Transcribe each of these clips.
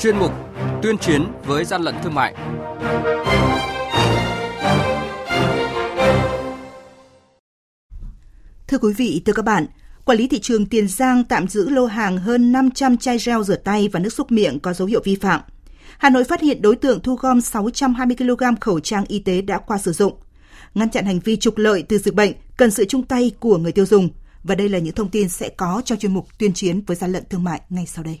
chuyên mục Tuyên chiến với gian lận thương mại. Thưa quý vị, thưa các bạn, Quản lý thị trường Tiền Giang tạm giữ lô hàng hơn 500 chai gel rửa tay và nước xúc miệng có dấu hiệu vi phạm. Hà Nội phát hiện đối tượng thu gom 620 kg khẩu trang y tế đã qua sử dụng. Ngăn chặn hành vi trục lợi từ dịch bệnh cần sự chung tay của người tiêu dùng. Và đây là những thông tin sẽ có trong chuyên mục tuyên chiến với gian lận thương mại ngay sau đây.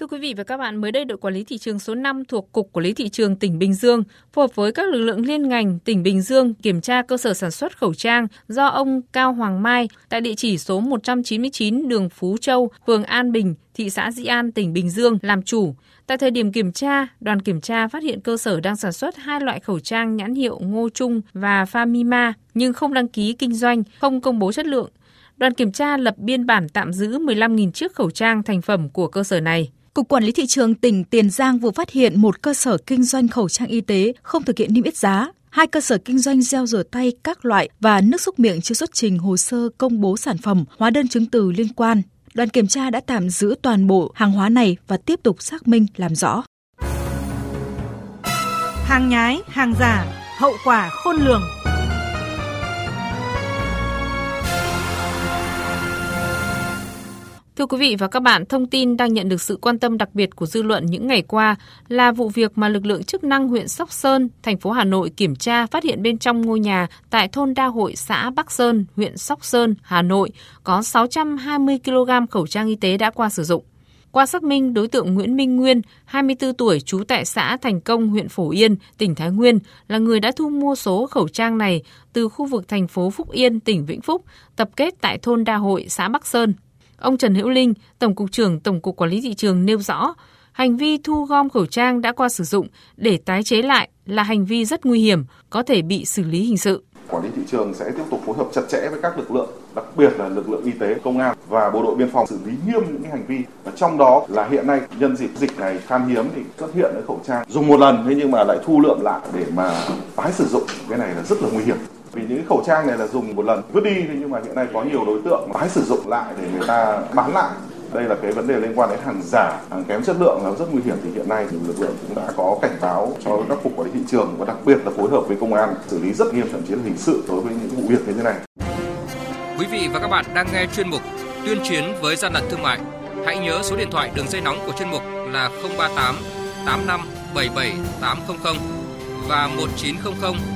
Thưa quý vị và các bạn, mới đây đội quản lý thị trường số 5 thuộc Cục Quản lý Thị trường tỉnh Bình Dương phối hợp với các lực lượng liên ngành tỉnh Bình Dương kiểm tra cơ sở sản xuất khẩu trang do ông Cao Hoàng Mai tại địa chỉ số 199 đường Phú Châu, phường An Bình, thị xã Dĩ An, tỉnh Bình Dương làm chủ. Tại thời điểm kiểm tra, đoàn kiểm tra phát hiện cơ sở đang sản xuất hai loại khẩu trang nhãn hiệu Ngô Trung và Famima nhưng không đăng ký kinh doanh, không công bố chất lượng. Đoàn kiểm tra lập biên bản tạm giữ 15.000 chiếc khẩu trang thành phẩm của cơ sở này. Cục Quản lý Thị trường tỉnh Tiền Giang vừa phát hiện một cơ sở kinh doanh khẩu trang y tế không thực hiện niêm yết giá, hai cơ sở kinh doanh gel rửa tay các loại và nước xúc miệng chưa xuất trình hồ sơ công bố sản phẩm, hóa đơn chứng từ liên quan. Đoàn kiểm tra đã tạm giữ toàn bộ hàng hóa này và tiếp tục xác minh làm rõ. Hàng nhái, hàng giả, hậu quả khôn lường. Thưa quý vị và các bạn, thông tin đang nhận được sự quan tâm đặc biệt của dư luận những ngày qua là vụ việc mà lực lượng chức năng huyện Sóc Sơn, thành phố Hà Nội kiểm tra phát hiện bên trong ngôi nhà tại thôn Đa Hội, xã Bắc Sơn, huyện Sóc Sơn, Hà Nội có 620 kg khẩu trang y tế đã qua sử dụng. Qua xác minh, đối tượng Nguyễn Minh Nguyên, 24 tuổi, trú tại xã Thành Công, huyện Phổ Yên, tỉnh Thái Nguyên, là người đã thu mua số khẩu trang này từ khu vực thành phố Phúc Yên, tỉnh Vĩnh Phúc, tập kết tại thôn Đa Hội, xã Bắc Sơn, Ông Trần Hữu Linh, Tổng cục trưởng Tổng cục Quản lý thị trường nêu rõ, hành vi thu gom khẩu trang đã qua sử dụng để tái chế lại là hành vi rất nguy hiểm, có thể bị xử lý hình sự. Quản lý thị trường sẽ tiếp tục phối hợp chặt chẽ với các lực lượng, đặc biệt là lực lượng y tế, công an và bộ đội biên phòng xử lý nghiêm những hành vi. Và trong đó là hiện nay nhân dịp dịch này khan hiếm thì xuất hiện cái khẩu trang dùng một lần thế nhưng mà lại thu lượm lại để mà tái sử dụng cái này là rất là nguy hiểm vì những khẩu trang này là dùng một lần vứt đi nhưng mà hiện nay có nhiều đối tượng tái sử dụng lại để người ta bán lại. Đây là cái vấn đề liên quan đến hàng giả, hàng kém chất lượng là rất nguy hiểm. Thì hiện nay thì lực lượng cũng đã có cảnh báo cho các cục quản lý thị trường và đặc biệt là phối hợp với công an xử lý rất nghiêm, thậm chí là hình sự đối với những vụ việc như thế này. Quý vị và các bạn đang nghe chuyên mục tuyên chiến với gian lận thương mại. Hãy nhớ số điện thoại đường dây nóng của chuyên mục là 038 85 77 800 và 1900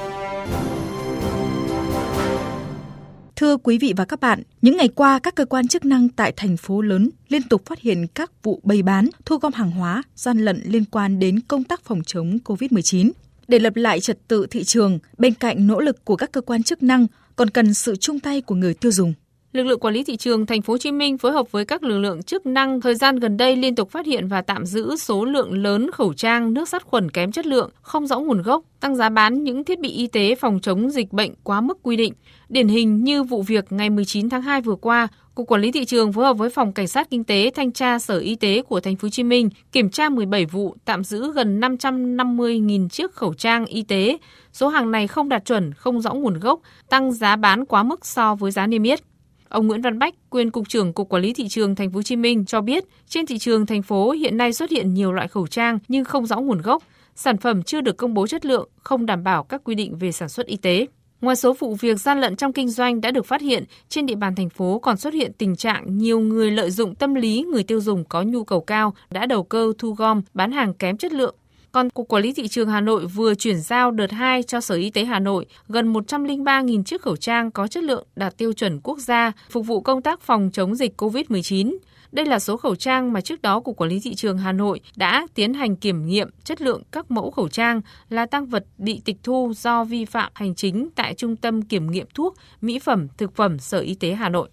Thưa quý vị và các bạn, những ngày qua các cơ quan chức năng tại thành phố lớn liên tục phát hiện các vụ bày bán, thu gom hàng hóa, gian lận liên quan đến công tác phòng chống COVID-19. Để lập lại trật tự thị trường, bên cạnh nỗ lực của các cơ quan chức năng còn cần sự chung tay của người tiêu dùng. Lực lượng quản lý thị trường thành phố Hồ Chí Minh phối hợp với các lực lượng chức năng thời gian gần đây liên tục phát hiện và tạm giữ số lượng lớn khẩu trang, nước sát khuẩn kém chất lượng, không rõ nguồn gốc, tăng giá bán những thiết bị y tế phòng chống dịch bệnh quá mức quy định. Điển hình như vụ việc ngày 19 tháng 2 vừa qua, Cục Quản lý thị trường phối hợp với Phòng Cảnh sát Kinh tế thanh tra Sở Y tế của Thành phố Hồ Chí Minh kiểm tra 17 vụ, tạm giữ gần 550.000 chiếc khẩu trang y tế. Số hàng này không đạt chuẩn, không rõ nguồn gốc, tăng giá bán quá mức so với giá niêm yết. Ông Nguyễn Văn Bách, quyền cục trưởng Cục Quản lý thị trường Thành phố Hồ Chí Minh cho biết, trên thị trường thành phố hiện nay xuất hiện nhiều loại khẩu trang nhưng không rõ nguồn gốc, sản phẩm chưa được công bố chất lượng, không đảm bảo các quy định về sản xuất y tế. Ngoài số vụ việc gian lận trong kinh doanh đã được phát hiện, trên địa bàn thành phố còn xuất hiện tình trạng nhiều người lợi dụng tâm lý người tiêu dùng có nhu cầu cao đã đầu cơ thu gom, bán hàng kém chất lượng. Còn Cục Quản lý Thị trường Hà Nội vừa chuyển giao đợt 2 cho Sở Y tế Hà Nội gần 103.000 chiếc khẩu trang có chất lượng đạt tiêu chuẩn quốc gia phục vụ công tác phòng chống dịch COVID-19. Đây là số khẩu trang mà trước đó Cục Quản lý Thị trường Hà Nội đã tiến hành kiểm nghiệm chất lượng các mẫu khẩu trang là tăng vật bị tịch thu do vi phạm hành chính tại Trung tâm Kiểm nghiệm Thuốc, Mỹ phẩm, Thực phẩm Sở Y tế Hà Nội.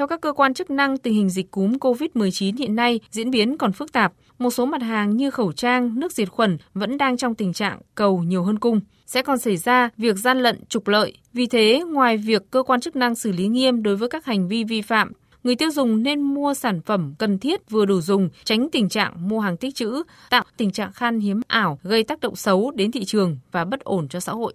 Theo các cơ quan chức năng, tình hình dịch cúm COVID-19 hiện nay diễn biến còn phức tạp. Một số mặt hàng như khẩu trang, nước diệt khuẩn vẫn đang trong tình trạng cầu nhiều hơn cung. Sẽ còn xảy ra việc gian lận trục lợi. Vì thế, ngoài việc cơ quan chức năng xử lý nghiêm đối với các hành vi vi phạm, người tiêu dùng nên mua sản phẩm cần thiết vừa đủ dùng, tránh tình trạng mua hàng tích trữ, tạo tình trạng khan hiếm ảo gây tác động xấu đến thị trường và bất ổn cho xã hội.